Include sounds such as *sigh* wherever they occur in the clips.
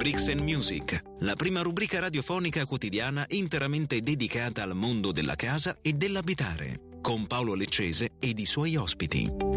Bricks and Music, la prima rubrica radiofonica quotidiana interamente dedicata al mondo della casa e dell'abitare, con Paolo Leccese ed i suoi ospiti.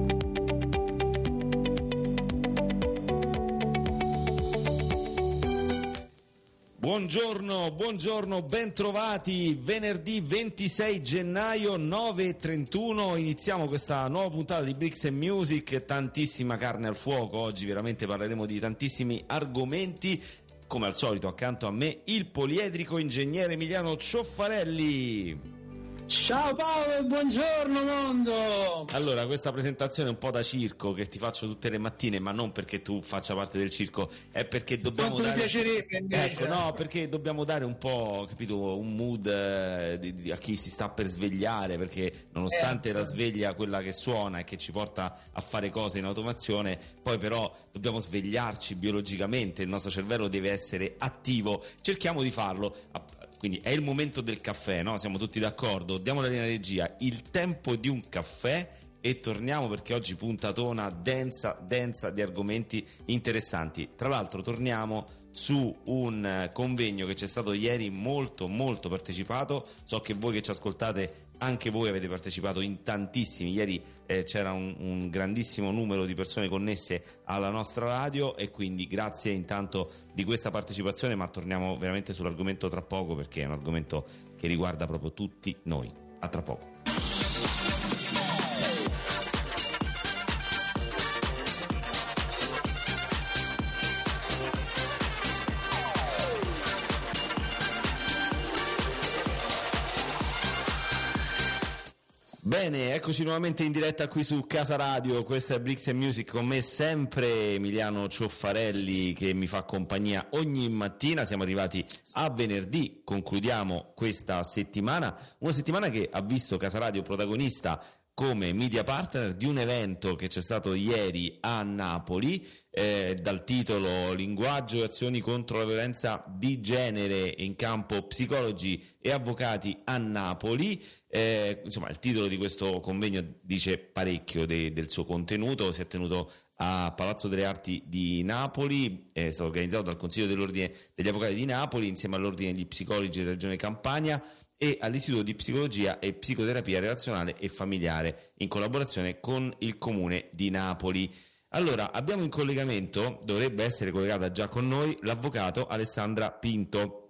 Buongiorno, buongiorno, bentrovati. Venerdì 26 gennaio 9.31 iniziamo questa nuova puntata di Bricks and Music. Tantissima carne al fuoco. Oggi veramente parleremo di tantissimi argomenti. Come al solito, accanto a me il poliedrico ingegnere Emiliano Cioffarelli. Ciao Paolo buongiorno mondo! Allora, questa presentazione è un po' da circo che ti faccio tutte le mattine, ma non perché tu faccia parte del circo, è perché dobbiamo Quanto dare... mi piacerebbe invece. Ecco, no, perché dobbiamo dare un po', capito, un mood eh, di- di- a chi si sta per svegliare, perché nonostante Certo. la sveglia quella che suona e che ci porta a fare cose in automazione, poi però dobbiamo svegliarci biologicamente, il nostro cervello deve essere attivo, cerchiamo di farlo. A- quindi è il momento del caffè, no? Siamo tutti d'accordo. Diamo la linea regia, il tempo di un caffè e torniamo perché oggi puntatona densa, densa di argomenti interessanti. Tra l'altro torniamo su un eh, convegno che c'è stato ieri molto molto partecipato. So che voi che ci ascoltate anche voi avete partecipato in tantissimi. Ieri eh, c'era un, un grandissimo numero di persone connesse alla nostra radio e quindi grazie intanto di questa partecipazione, ma torniamo veramente sull'argomento tra poco perché è un argomento che riguarda proprio tutti noi. A tra poco. Bene, eccoci nuovamente in diretta qui su Casa Radio, questa è Bricks and Music, con me sempre Emiliano Cioffarelli che mi fa compagnia ogni mattina, siamo arrivati a venerdì, concludiamo questa settimana, una settimana che ha visto Casa Radio protagonista come media partner di un evento che c'è stato ieri a Napoli eh, dal titolo Linguaggio e azioni contro la violenza di genere in campo psicologi e avvocati a Napoli. Eh, insomma, il titolo di questo convegno dice parecchio de- del suo contenuto, si è tenuto a Palazzo delle Arti di Napoli, è stato organizzato dal Consiglio dell'Ordine degli Avvocati di Napoli insieme all'Ordine di Psicologi della Regione Campania e all'Istituto di Psicologia e Psicoterapia Relazionale e Familiare in collaborazione con il Comune di Napoli. Allora, abbiamo in collegamento, dovrebbe essere collegata già con noi, l'avvocato Alessandra Pinto.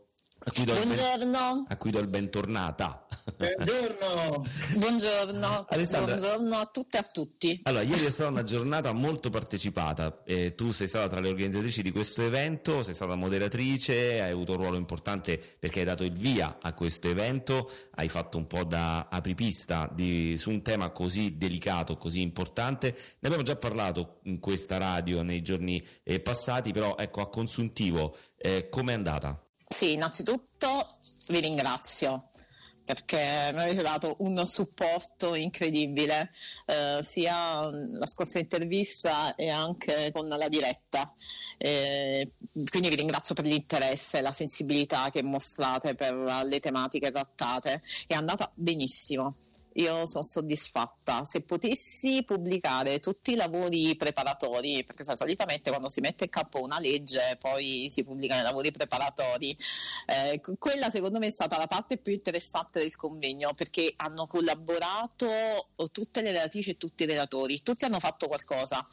A cui do il ben- Buongiorno, a cui do il bentornata. Buongiorno! *laughs* buongiorno, Alessandra. buongiorno a tutte e a tutti. Allora, ieri è stata una giornata molto partecipata. Eh, tu sei stata tra le organizzatrici di questo evento, sei stata moderatrice, hai avuto un ruolo importante perché hai dato il via a questo evento, hai fatto un po' da apripista di- su un tema così delicato, così importante. Ne abbiamo già parlato in questa radio nei giorni eh, passati, però ecco, a consuntivo, eh, com'è andata? Sì, innanzitutto vi ringrazio perché mi avete dato un supporto incredibile, eh, sia la scorsa intervista e anche con la diretta. Eh, quindi vi ringrazio per l'interesse e la sensibilità che mostrate per le tematiche trattate. È andata benissimo. Io sono soddisfatta. Se potessi pubblicare tutti i lavori preparatori, perché sai, solitamente quando si mette in campo una legge poi si pubblicano i lavori preparatori, eh, que- quella secondo me è stata la parte più interessante del convegno perché hanno collaborato tutte le relatrici e tutti i relatori, tutti hanno fatto qualcosa.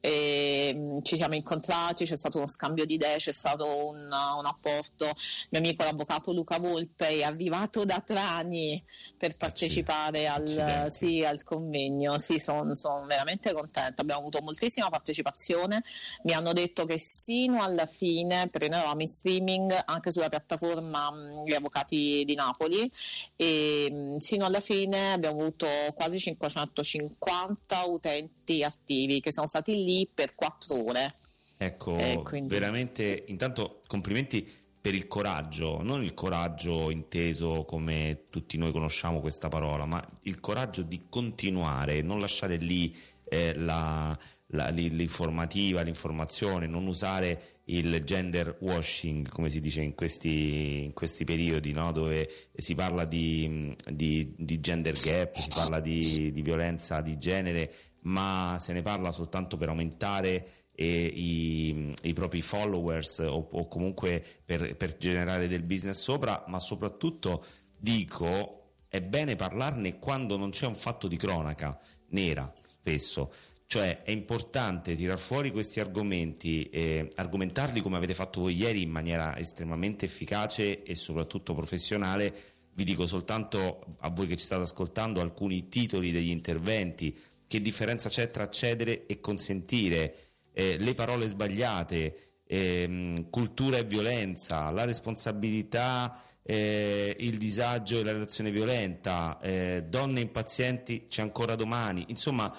E, mh, ci siamo incontrati, c'è stato uno scambio di idee, c'è stato un, un apporto. Mio amico l'avvocato Luca Volpe è arrivato da Trani per partecipare al, sì, al convegno. Sì, sono veramente contenta. Abbiamo avuto moltissima partecipazione. Mi hanno detto che sino alla fine, perché noi eravamo in streaming anche sulla piattaforma mh, Gli Avvocati di Napoli, e mh, sino alla fine abbiamo avuto quasi 550 utenti attivi che sono stati lì per quattro ore. Ecco, Eh, quindi- veramente, intanto complimenti per il coraggio, non il coraggio inteso come tutti noi conosciamo questa parola, ma il coraggio di continuare, non lasciare lì eh, la- la- l'informativa, l'informazione, non usare il gender washing, come si dice in questi, in questi periodi, no? dove si parla di, di- di gender gap, si parla di, di violenza di genere, ma se ne parla soltanto per aumentare e i, i propri followers o, o comunque per, per generare del business sopra, ma soprattutto dico è bene parlarne quando non c'è un fatto di cronaca nera spesso cioè è importante tirar fuori questi argomenti e argomentarli come avete fatto voi ieri in maniera estremamente efficace e soprattutto professionale. Vi dico soltanto a voi che ci state ascoltando alcuni titoli degli interventi, che differenza c'è tra cedere e consentire, eh, le parole sbagliate, eh, cultura e violenza, la responsabilità, eh, il disagio e la relazione violenta, eh, donne impazienti c'è ancora domani, insomma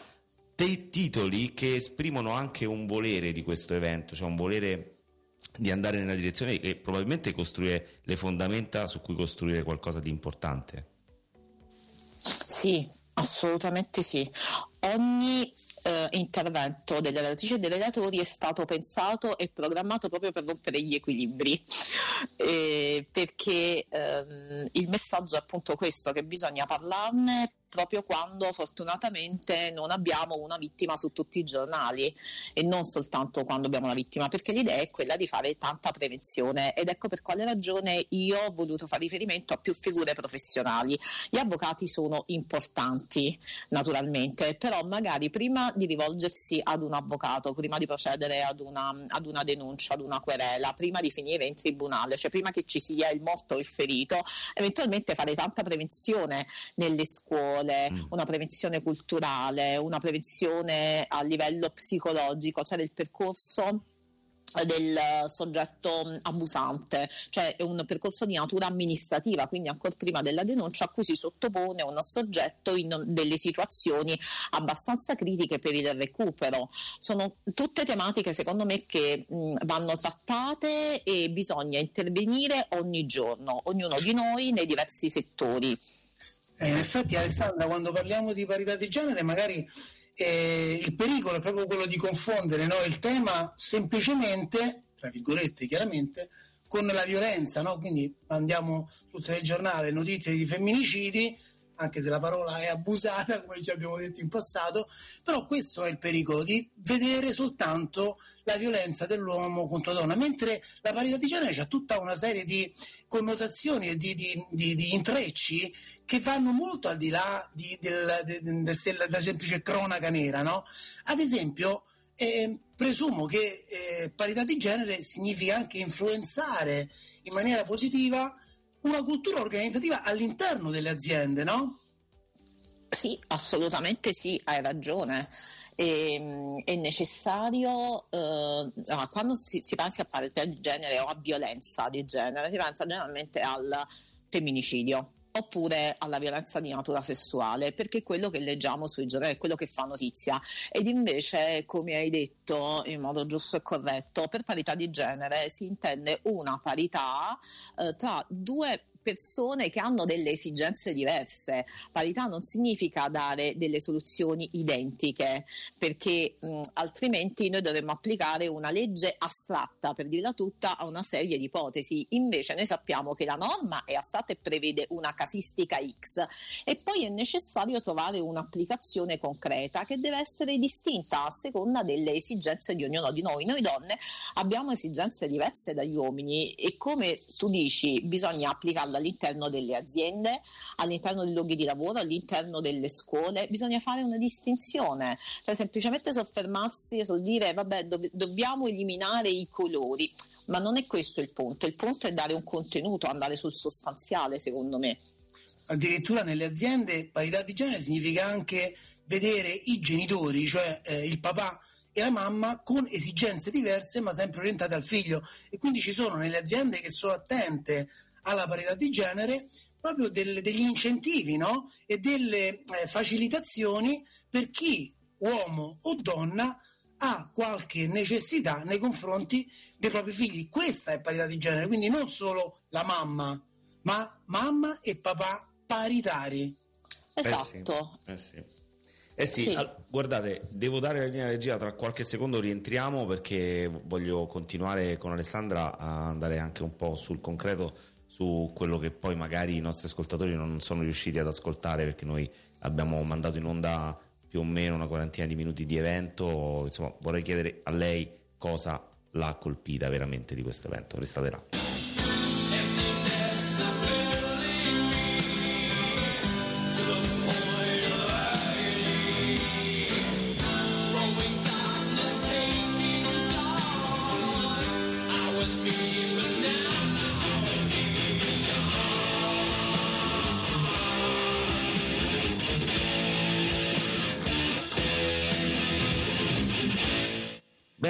dei titoli che esprimono anche un volere di questo evento, cioè un volere di andare nella direzione e probabilmente costruire le fondamenta su cui costruire qualcosa di importante. Sì, assolutamente sì. Ogni eh, intervento delle relatrici e dei relatori è stato pensato e programmato proprio per rompere gli equilibri, eh, perché ehm, il messaggio è appunto questo, che bisogna parlarne proprio quando fortunatamente non abbiamo una vittima su tutti i giornali e non soltanto quando abbiamo una vittima, perché l'idea è quella di fare tanta prevenzione ed ecco per quale ragione io ho voluto fare riferimento a più figure professionali. Gli avvocati sono importanti naturalmente, però magari prima di rivolgersi ad un avvocato, prima di procedere ad una, ad una denuncia, ad una querela, prima di finire in tribunale, cioè prima che ci sia il morto o il ferito, eventualmente fare tanta prevenzione nelle scuole, mm. una prevenzione culturale, una prevenzione a livello psicologico, cioè del percorso del soggetto abusante, cioè è un percorso di natura amministrativa, quindi ancora prima della denuncia a cui si sottopone un soggetto in delle situazioni abbastanza critiche per il recupero. Sono tutte tematiche secondo me che mh, vanno trattate e bisogna intervenire ogni giorno, ognuno di noi nei diversi settori. Eh, in effetti Alessandra, quando parliamo di parità di genere magari eh, il pericolo è proprio quello di confondere no? il tema semplicemente, tra virgolette chiaramente, con la violenza, no? quindi andiamo sul telegiornale notizie di femminicidi, anche se la parola è abusata, *laughs* come ci abbiamo detto in passato, però questo è il pericolo di vedere soltanto la violenza dell'uomo contro la donna, mentre la parità di genere ha tutta una serie di connotazioni e di, di, di, di intrecci che vanno molto al di là del, del, del, della semplice cronaca nera. No? Ad esempio, eh, presumo che eh, parità di genere significa anche influenzare in maniera positiva una cultura organizzativa all'interno delle aziende, no? Sì, assolutamente sì, hai ragione. E, ehm, è necessario, eh, quando si, si pensa a parità di genere o a violenza di genere, si pensa generalmente al femminicidio oppure alla violenza di natura sessuale, perché è quello che leggiamo sui giornali, è quello che fa notizia. Ed invece, come hai detto in modo giusto e corretto, per parità di genere si intende una parità eh, tra due persone che hanno delle esigenze diverse. Parità non significa dare delle soluzioni identiche, perché mh, altrimenti noi dovremmo applicare una legge astratta, per dirla tutta, a una serie di ipotesi. Invece noi sappiamo che la norma è astratta e prevede una casistica X e poi è necessario trovare un'applicazione concreta che deve essere distinta a seconda delle esigenze di ognuno di noi. Noi donne abbiamo esigenze diverse dagli uomini e come tu dici bisogna applicarla all'interno delle aziende, all'interno dei luoghi di lavoro, all'interno delle scuole, bisogna fare una distinzione, cioè semplicemente soffermarsi sul dire vabbè do- dobbiamo eliminare i colori, ma non è questo il punto, il punto è dare un contenuto, andare sul sostanziale secondo me. Addirittura nelle aziende parità di genere significa anche vedere i genitori, cioè eh, il papà e la mamma con esigenze diverse ma sempre orientate al figlio. E quindi ci sono nelle aziende che sono attente alla parità di genere proprio del, degli incentivi no? e delle eh, facilitazioni per chi, uomo o donna, ha qualche necessità nei confronti dei propri figli. Questa è parità di genere, quindi non solo la mamma, ma mamma e papà paritari. Esatto. Eh sì. Eh sì. Eh sì, sì. All- guardate, devo dare la linea regia, tra qualche secondo rientriamo perché voglio continuare con Alessandra a andare anche un po' sul concreto su quello che poi magari i nostri ascoltatori non sono riusciti ad ascoltare perché noi abbiamo mandato in onda più o meno una quarantina di minuti di evento, insomma vorrei chiedere a lei cosa l'ha colpita veramente di questo evento. Restate là.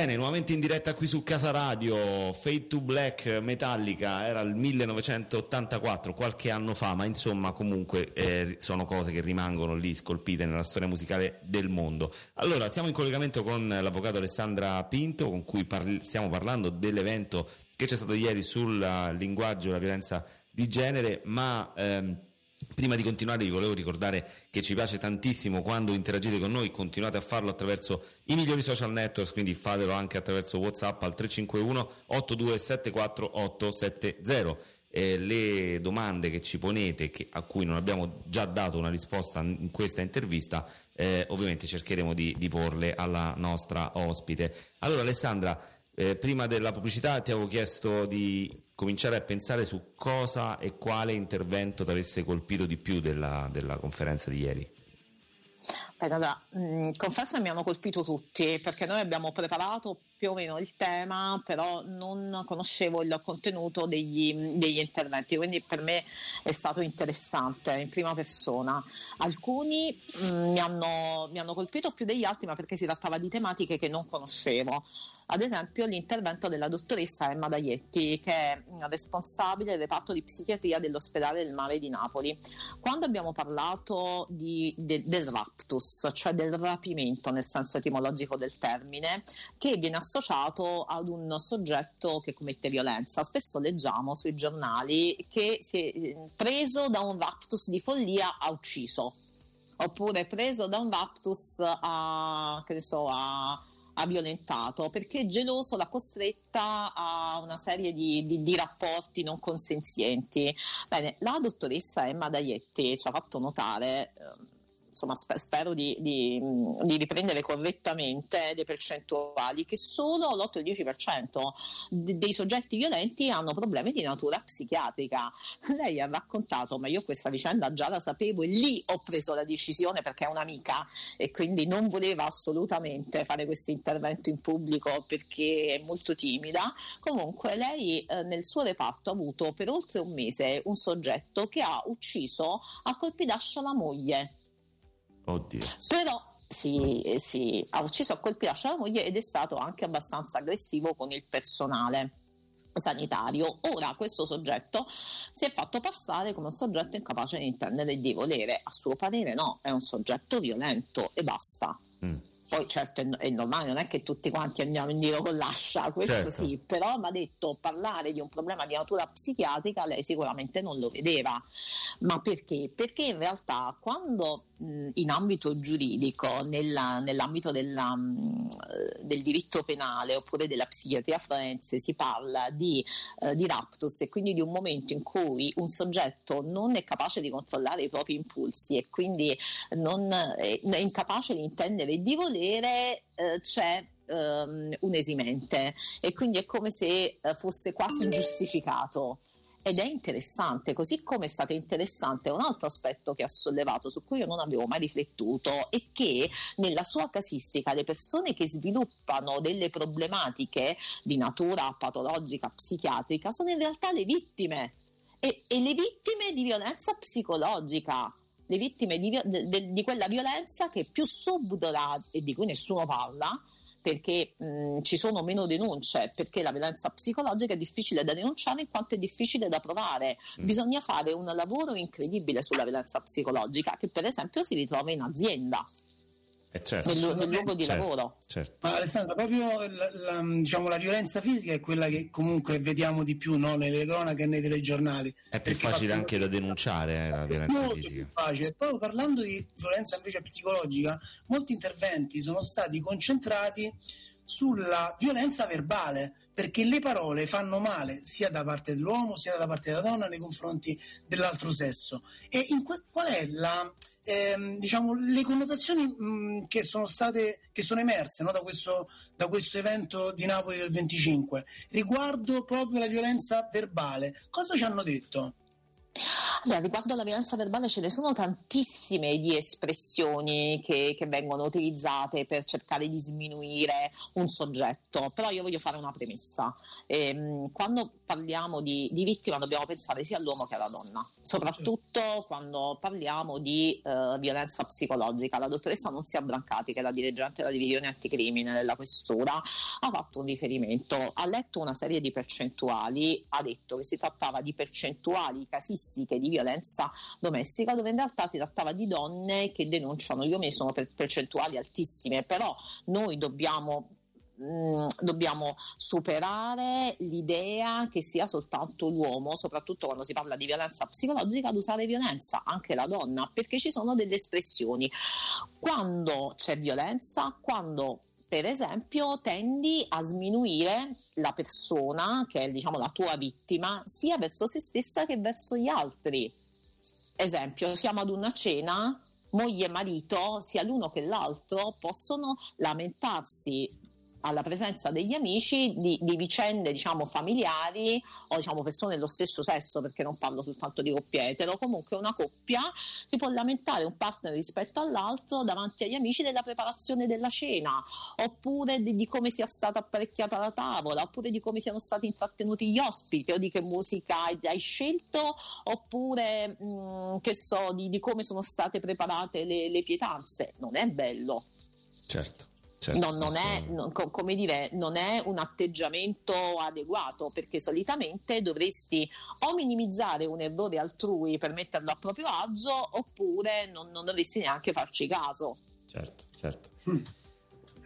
Bene, nuovamente in diretta qui su Casa Radio, Fade to Black Metallica, era il 1984, qualche anno fa, ma insomma comunque eh, sono cose che rimangono lì scolpite nella storia musicale del mondo. Allora, siamo in collegamento con l'avvocato Alessandra Pinto, con cui parli- stiamo parlando dell'evento che c'è stato ieri sul linguaggio e la violenza di genere, ma... Ehm, Prima di continuare vi volevo ricordare che ci piace tantissimo quando interagite con noi, continuate a farlo attraverso i migliori social network, quindi fatelo anche attraverso Whatsapp al 351 8274 870. Eh, le domande che ci ponete, che, a cui non abbiamo già dato una risposta in questa intervista, eh, ovviamente cercheremo di, di, porle alla nostra ospite. Allora Alessandra, eh, prima della pubblicità ti avevo chiesto di cominciare a pensare su cosa e quale intervento ti avesse colpito di più della, della conferenza di ieri. Beh, allora, mh, confesso che mi hanno colpito tutti perché noi abbiamo preparato più o meno il tema, però non conoscevo il contenuto degli, degli, interventi, quindi per me è stato interessante in prima persona. Alcuni mh, mm, mi, hanno, mi hanno colpito più degli altri, ma perché si trattava di tematiche che non conoscevo. Ad esempio l'intervento della dottoressa Emma Daietti, che è responsabile del reparto di psichiatria dell'ospedale del mare di Napoli. Quando abbiamo parlato di, de, del raptus, cioè del rapimento nel senso etimologico del termine, che viene associato ad un soggetto che commette violenza. Spesso leggiamo sui giornali che si è preso da un raptus di follia ha ucciso, oppure preso da un raptus a, che ne so, ha, ha violentato, perché geloso l'ha costretta a una serie di, di, di, rapporti non consenzienti. Bene, la dottoressa Emma Daietti ci ha fatto notare... Insomma spero di, di, di, riprendere correttamente le percentuali, che solo l'8 il 10% dei soggetti violenti hanno problemi di natura psichiatrica. Lei ha raccontato, ma io questa vicenda già la sapevo e lì ho preso la decisione perché è un'amica e quindi non voleva assolutamente fare questo intervento in pubblico perché è molto timida. Comunque lei eh, nel suo reparto ha avuto per oltre un mese un soggetto che ha ucciso a colpi d'ascia la moglie Oddio. Però si, si, ha ucciso a colpi lascia la moglie ed è stato anche abbastanza aggressivo con il personale sanitario. Ora questo soggetto si è fatto passare come un soggetto incapace di intendere e di volere. A suo parere no, è un soggetto violento e basta. Mm. Poi certo è, normale, non è che tutti quanti andiamo in giro con l'ascia, questo certo. sì, però mi ha detto parlare di un problema di natura psichiatrica lei sicuramente non lo vedeva. Ma perché? Perché in realtà quando mh, in ambito giuridico, nella, nell'ambito della, mh, del diritto penale oppure della psichiatria forense si parla di, eh, di raptus e quindi di un momento in cui un soggetto non è capace di controllare i propri impulsi e quindi non è, è incapace di intendere e di volere volere eh, c'è um, un esimente e quindi è come se uh, fosse quasi giustificato. Ed è interessante, così come è stato interessante un altro aspetto che ha sollevato, su cui io non avevo mai riflettuto, è che nella sua casistica le persone che sviluppano delle problematiche di natura patologica, psichiatrica, sono in realtà le vittime. E, e le vittime di violenza psicologica le vittime di, di, di quella violenza che è più subdola e di cui nessuno parla perché mh, ci sono meno denunce, perché la violenza psicologica è difficile da denunciare in quanto è difficile da provare. Mm. Bisogna fare un lavoro incredibile sulla violenza psicologica che per esempio si ritrova in azienda. Eh certo. nel, nel, luogo di certo, lavoro. Certo. Ma Alessandra, proprio la, la, diciamo, la, violenza fisica è quella che comunque vediamo di più no? nelle cronache e nei telegiornali. È più facile anche da denunciare eh, la violenza molto fisica. Più facile. Proprio parlando di violenza invece psicologica, molti interventi sono stati concentrati sulla violenza verbale, perché le parole fanno male sia da parte dell'uomo sia da parte della donna nei confronti dell'altro sesso. E que- qual è la ehm, diciamo, le connotazioni mh, che sono state che sono emerse no, da, questo, da questo evento di Napoli del 25 riguardo proprio la violenza verbale. Cosa ci hanno detto? Allora, riguardo alla violenza verbale ce ne sono tantissime di espressioni che, che, vengono utilizzate per cercare di sminuire un soggetto, però io voglio fare una premessa. Ehm, quando parliamo di, di, vittima dobbiamo pensare sia all'uomo che alla donna, soprattutto quando parliamo di uh, violenza psicologica. La dottoressa Nunzia Brancati, che è la dirigente della divisione anticrimine della questura, ha fatto un riferimento, ha letto una serie di percentuali, ha detto che si trattava di percentuali casistiche di violenza domestica, dove in realtà si trattava di donne che denunciano gli uomini, sono per percentuali altissime, però noi dobbiamo Mm, dobbiamo superare l'idea che sia soltanto l'uomo, soprattutto quando si parla di violenza psicologica, ad usare violenza, anche la donna, perché ci sono delle espressioni. Quando c'è violenza, quando per esempio tendi a sminuire la persona che è diciamo la tua vittima sia verso se stessa che verso gli altri. Esempio, siamo ad una cena, moglie e marito, sia l'uno che l'altro, possono lamentarsi alla presenza degli amici di, di vicende diciamo, familiari o diciamo, persone dello stesso sesso, perché non parlo soltanto di coppie etero, comunque una coppia si può lamentare un partner rispetto all'altro davanti agli amici della preparazione della cena, oppure di, di come sia stata apparecchiata la tavola, oppure di come siano stati intrattenuti gli ospiti, o di che musica hai, hai scelto, oppure mh, mm, che so, di, di, come sono state preparate le, le pietanze. Non è bello. Certo. Certo, non, non, è, non, come dire, non è un atteggiamento adeguato perché solitamente dovresti o minimizzare un errore altrui per metterlo a proprio agio oppure non, non dovresti neanche farci caso. Certo, certo. Mm.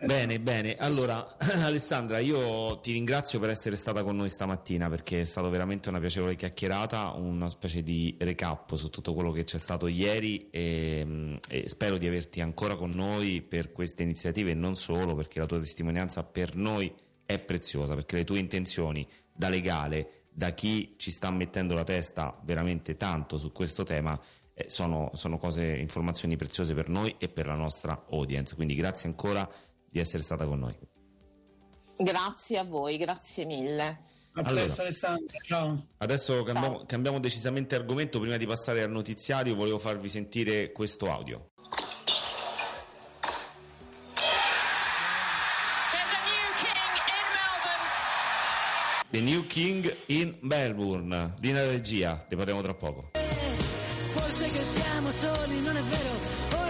Bene, bene. Allora, *clears throat* Alessandra, io ti ringrazio per essere stata con noi stamattina perché è stata veramente una piacevole chiacchierata, una specie di recap su tutto quello che c'è stato ieri e, e spero di averti ancora con noi per queste iniziative e non solo perché la tua testimonianza per noi è preziosa, perché le tue intenzioni da legale, da chi ci sta mettendo la testa veramente tanto su questo tema, eh, sono, sono cose, informazioni preziose per noi e per la nostra audience. Quindi grazie ancora di essere stata con noi. Grazie a voi, grazie mille. A allora, presto Alessandra, ciao. Adesso cambiamo, ciao. cambiamo decisamente argomento, prima di passare al notiziario volevo farvi sentire questo audio. The New King in Melbourne, Dina Regia, ne parliamo tra poco. Forse che siamo soli, non è vero,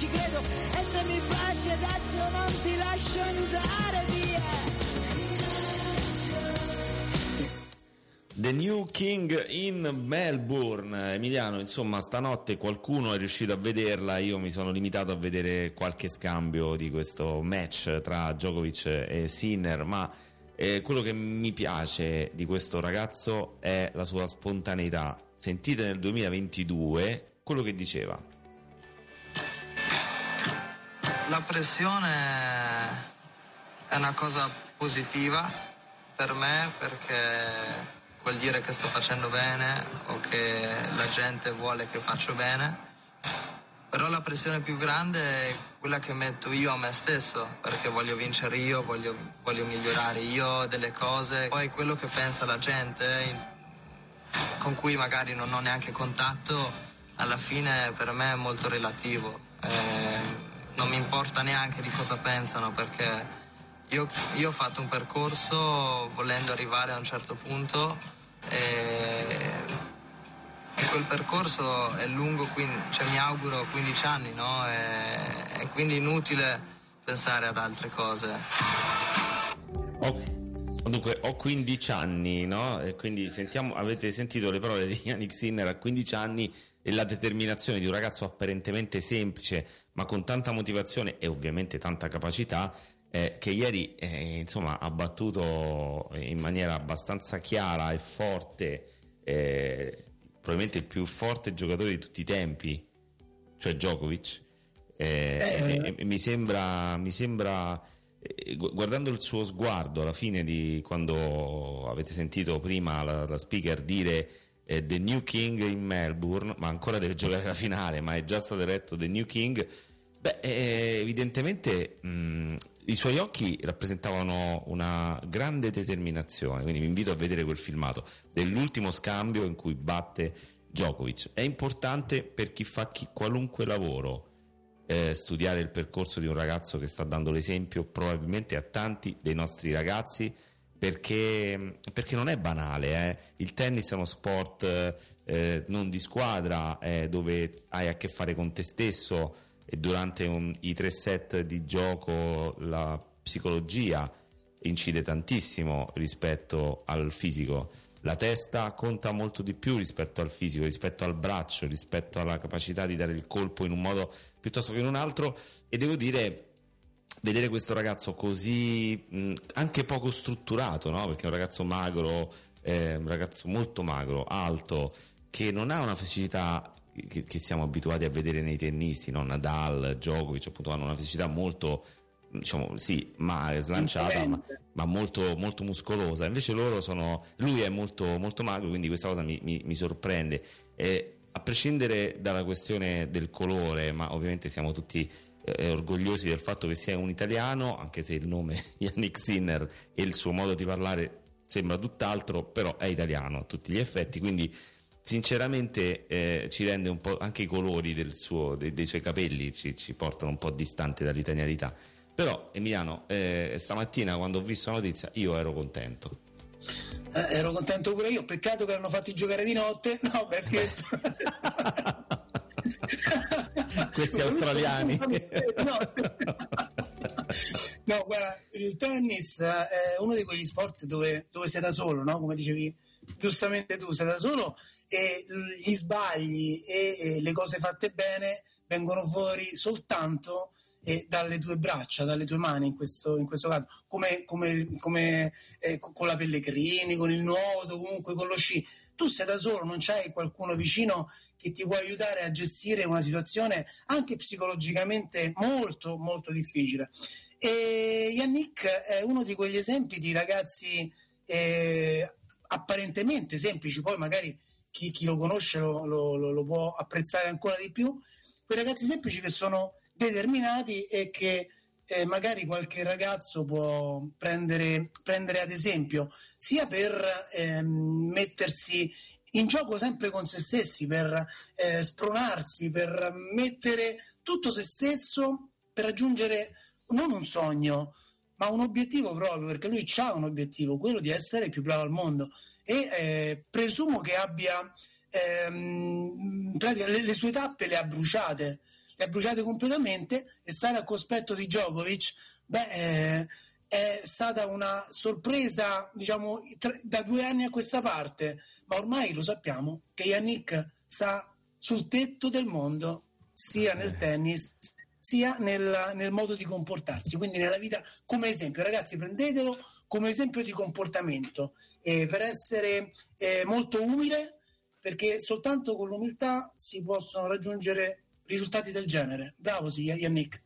ci credo, e se mi baci adesso non ti lascio andare via. The New King in Melbourne, Emiliano, insomma stanotte qualcuno è riuscito a vederla, io mi sono limitato a vedere qualche scambio di questo match tra Djokovic e Sinner, ma eh, quello che mi piace di questo ragazzo è la sua spontaneità. Sentite nel 2022 quello che diceva. La pressione è una cosa positiva per me perché vuol dire che sto facendo bene o che la gente vuole che faccio bene però la pressione più grande è quella che metto io a me stesso, perché voglio vincere io, voglio, voglio migliorare io delle cose. Poi quello che pensa la gente, con cui magari non ho neanche contatto, alla fine per me è molto relativo. Eh, non mi importa neanche di cosa pensano, perché io, io ho fatto un percorso volendo arrivare a un certo punto. E e quel percorso è lungo, quindi, cioè mi auguro 15 anni, no? È, è quindi inutile pensare ad altre cose. Dunque, ho 15 anni, no? E quindi sentiamo, avete sentito le parole di Yannick Sinner a 15 anni e la determinazione di un ragazzo apparentemente semplice, ma con tanta motivazione e ovviamente tanta capacità, eh, che ieri eh, insomma, ha battuto in maniera abbastanza chiara e forte eh, probabilmente il più forte giocatore di tutti i tempi, cioè Djokovic. Eh, eh. mi sembra, mi sembra eh, guardando il suo sguardo alla fine di quando avete sentito prima la, la speaker dire eh, The New King in Melbourne, ma ancora deve giocare la finale, ma è già stato eletto The New King. Beh, eh, evidentemente mh, i suoi occhi rappresentavano una grande determinazione, quindi vi invito a vedere quel filmato dell'ultimo scambio in cui batte Djokovic. È importante per chi fa chi, qualunque lavoro eh, studiare il percorso di un ragazzo che sta dando l'esempio probabilmente a tanti dei nostri ragazzi perché, perché non è banale, eh. il tennis è uno sport eh, non di squadra dove hai a che fare con te stesso e durante un, i tre set di gioco la psicologia incide tantissimo rispetto al fisico la testa conta molto di più rispetto al fisico, rispetto al braccio, rispetto alla capacità di dare il colpo in un modo piuttosto che in un altro e devo dire vedere questo ragazzo così mh, anche poco strutturato, no? perché è un ragazzo magro, eh, un ragazzo molto magro, alto, che non ha una fisicità che, che siamo abituati a vedere nei tennisti, no? Nadal, Djokovic, appunto hanno una fisicità molto diciamo sì, ma slanciata, ma, ma, molto, molto muscolosa. Invece loro sono. Lui è molto, molto magro, quindi questa cosa mi, mi, mi sorprende. E a prescindere dalla questione del colore, ma ovviamente siamo tutti eh, orgogliosi del fatto che sia un italiano, anche se il nome *laughs* Yannick Sinner e il suo modo di parlare sembra tutt'altro, però è italiano a tutti gli effetti, quindi sinceramente eh, ci rende un po' anche i colori suo, dei, dei, suoi capelli ci, ci portano un po' distante dall'italianità però Emiliano, eh, stamattina quando ho visto la notizia io ero contento. Eh, ero contento pure io, peccato che l'hanno fatti giocare di notte. No, beh, scherzo. *laughs* *laughs* *laughs* Questi australiani. no. *laughs* no, guarda, il tennis è uno di quegli sport dove, dove sei da solo, no? Come dicevi giustamente tu, sei da solo e gli sbagli e, e le cose fatte bene vengono fuori soltanto e dalle tue braccia, dalle tue mani in questo, in questo caso, come, come, come eh, con la Pellegrini, con il nuoto, comunque con lo sci. Tu sei da solo, non c'hai qualcuno vicino che ti può aiutare a gestire una situazione anche psicologicamente molto, molto difficile. E Yannick è uno di quegli esempi di ragazzi eh, apparentemente semplici, poi magari chi, chi lo conosce lo, lo, lo, può apprezzare ancora di più, quei ragazzi semplici che sono determinati e che eh, magari qualche ragazzo può prendere, prendere ad esempio, sia per eh, mettersi in gioco sempre con se stessi, per eh, spronarsi, per mettere tutto se stesso per raggiungere non un sogno, ma un obiettivo proprio, perché lui ha un obiettivo, quello di essere il più bravo al mondo. E eh, presumo che abbia ehm, le, le sue tappe le ha bruciate le ha bruciate completamente e stare a cospetto di Djokovic, beh, eh, è stata una sorpresa, diciamo, da due anni a questa parte, ma ormai lo sappiamo che Yannick sta sul tetto del mondo, sia nel tennis sia nel, nel, modo di comportarsi, quindi nella vita come esempio. Ragazzi, prendetelo come esempio di comportamento eh, per essere eh, molto umile, perché soltanto con l'umiltà si possono raggiungere risultati del genere. Bravo sì, Yannick.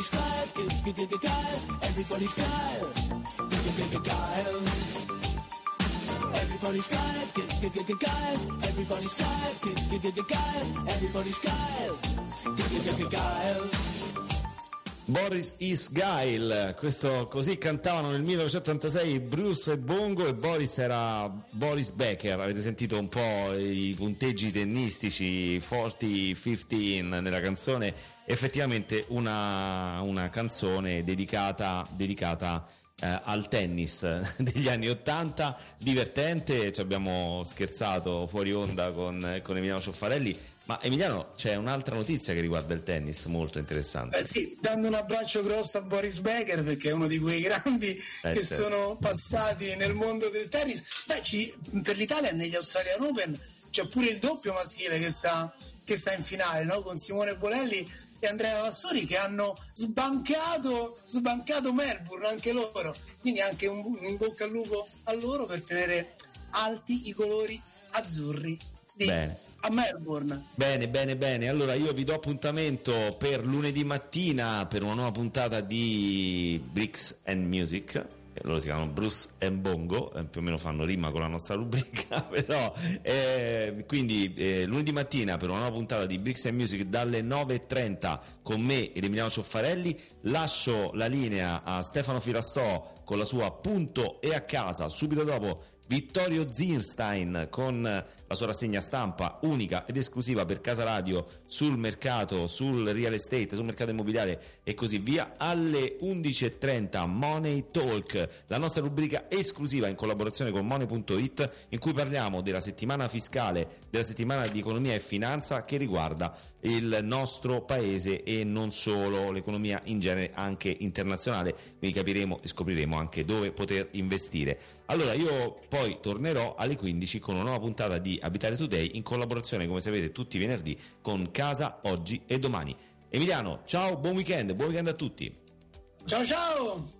Everybody's Kyle, everybody's Kyle, Kyle. Everybody's Kyle, everybody's Kyle, everybody's Kyle, everybody's Kyle, Kyle. Boris Isgail, questo così cantavano nel 1986 Bruce e Bongo e Boris era Boris Becker, avete sentito un po' i punteggi tennistici 40-15 nella canzone, effettivamente una, una canzone dedicata, dedicata eh, al tennis *laughs* degli anni 80, divertente, ci abbiamo scherzato fuori onda con, con Emiliano Cioffarelli, ma Emiliano c'è un'altra notizia che riguarda il tennis molto interessante. Eh sì, dando un abbraccio grosso a Boris Becker perché è uno di quei grandi eh che certo. sono passati nel mondo del tennis. Beh, ci, per l'Italia negli Australian Open c'è pure il doppio maschile che sta, che sta in finale no? con Simone Bolelli e Andrea Vassori che hanno sbancato, sbancato Melbourne anche loro. Quindi anche un, un bocca al lupo a loro per tenere alti i colori azzurri di Bene a Melbourne. Bene, bene, bene. Allora io vi do appuntamento per lunedì mattina per una nuova puntata di Bricks and Music loro si chiamano Bruce e Bongo, eh, più o meno fanno rima con la nostra rubrica, *laughs* però eh, quindi eh, lunedì mattina per una nuova puntata di Bricks and Music dalle 9.30 con me ed Emiliano Cioffarelli, lascio la linea a Stefano Firastò con la sua Punto e a casa, subito dopo Vittorio Zinstein con la sua rassegna stampa unica ed esclusiva per Casa Radio sul mercato, sul real estate, sul mercato immobiliare e così via. Alle 11.30 Money Talk, la nostra rubrica esclusiva in collaborazione con Money.it in cui parliamo della settimana fiscale, della settimana di economia e finanza che riguarda il nostro paese e non solo l'economia in genere anche internazionale, quindi capiremo e scopriremo anche dove poter investire. Allora io poi tornerò alle 15 con una nuova puntata di Abitare Today in collaborazione come sapete tutti i venerdì con Casa Oggi e Domani. Emiliano, ciao, buon weekend, buon weekend a tutti. Ciao ciao!